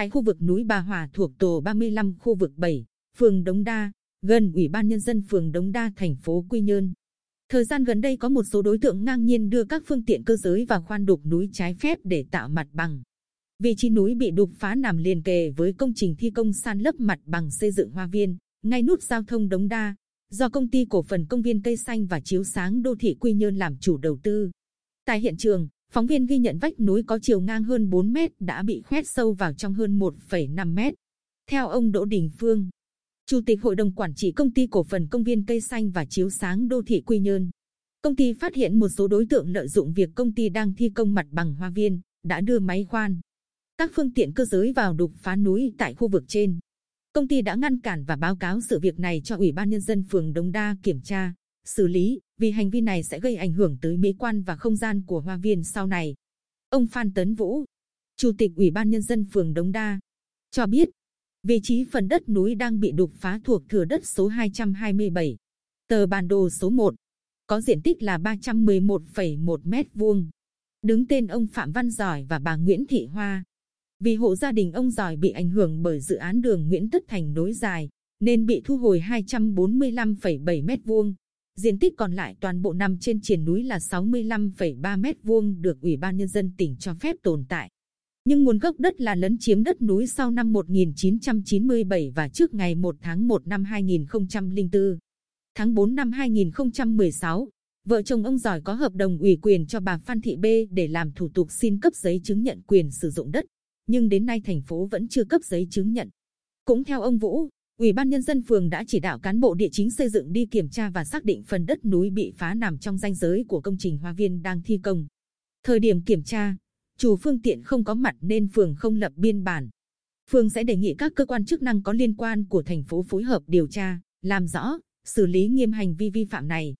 tại khu vực núi Bà Hòa thuộc tổ 35 khu vực 7, phường Đống Đa, gần Ủy ban Nhân dân phường Đống Đa thành phố Quy Nhơn. Thời gian gần đây có một số đối tượng ngang nhiên đưa các phương tiện cơ giới vào khoan đục núi trái phép để tạo mặt bằng. Vị trí núi bị đục phá nằm liền kề với công trình thi công san lấp mặt bằng xây dựng hoa viên, ngay nút giao thông Đống Đa, do công ty cổ phần công viên cây xanh và chiếu sáng đô thị Quy Nhơn làm chủ đầu tư. Tại hiện trường, phóng viên ghi nhận vách núi có chiều ngang hơn 4 mét đã bị khoét sâu vào trong hơn 1,5 mét. Theo ông Đỗ Đình Phương, Chủ tịch Hội đồng Quản trị Công ty Cổ phần Công viên Cây Xanh và Chiếu Sáng Đô thị Quy Nhơn. Công ty phát hiện một số đối tượng lợi dụng việc công ty đang thi công mặt bằng hoa viên, đã đưa máy khoan, các phương tiện cơ giới vào đục phá núi tại khu vực trên. Công ty đã ngăn cản và báo cáo sự việc này cho Ủy ban Nhân dân phường Đông Đa kiểm tra, xử lý, vì hành vi này sẽ gây ảnh hưởng tới mỹ quan và không gian của hoa viên sau này. Ông Phan Tấn Vũ, Chủ tịch Ủy ban Nhân dân phường đống Đa, cho biết, vị trí phần đất núi đang bị đục phá thuộc thửa đất số 227, tờ bản đồ số 1, có diện tích là 311,1 mét vuông, đứng tên ông Phạm Văn Giỏi và bà Nguyễn Thị Hoa. Vì hộ gia đình ông Giỏi bị ảnh hưởng bởi dự án đường Nguyễn Tất Thành nối dài, nên bị thu hồi 245,7 mét vuông. Diện tích còn lại toàn bộ nằm trên triển núi là 65,3 mét vuông được Ủy ban Nhân dân tỉnh cho phép tồn tại. Nhưng nguồn gốc đất là lấn chiếm đất núi sau năm 1997 và trước ngày 1 tháng 1 năm 2004. Tháng 4 năm 2016, vợ chồng ông Giỏi có hợp đồng ủy quyền cho bà Phan Thị B để làm thủ tục xin cấp giấy chứng nhận quyền sử dụng đất nhưng đến nay thành phố vẫn chưa cấp giấy chứng nhận. Cũng theo ông Vũ, Ủy ban Nhân dân phường đã chỉ đạo cán bộ địa chính xây dựng đi kiểm tra và xác định phần đất núi bị phá nằm trong danh giới của công trình hoa viên đang thi công. Thời điểm kiểm tra, chủ phương tiện không có mặt nên phường không lập biên bản. Phường sẽ đề nghị các cơ quan chức năng có liên quan của thành phố phối hợp điều tra, làm rõ, xử lý nghiêm hành vi vi phạm này.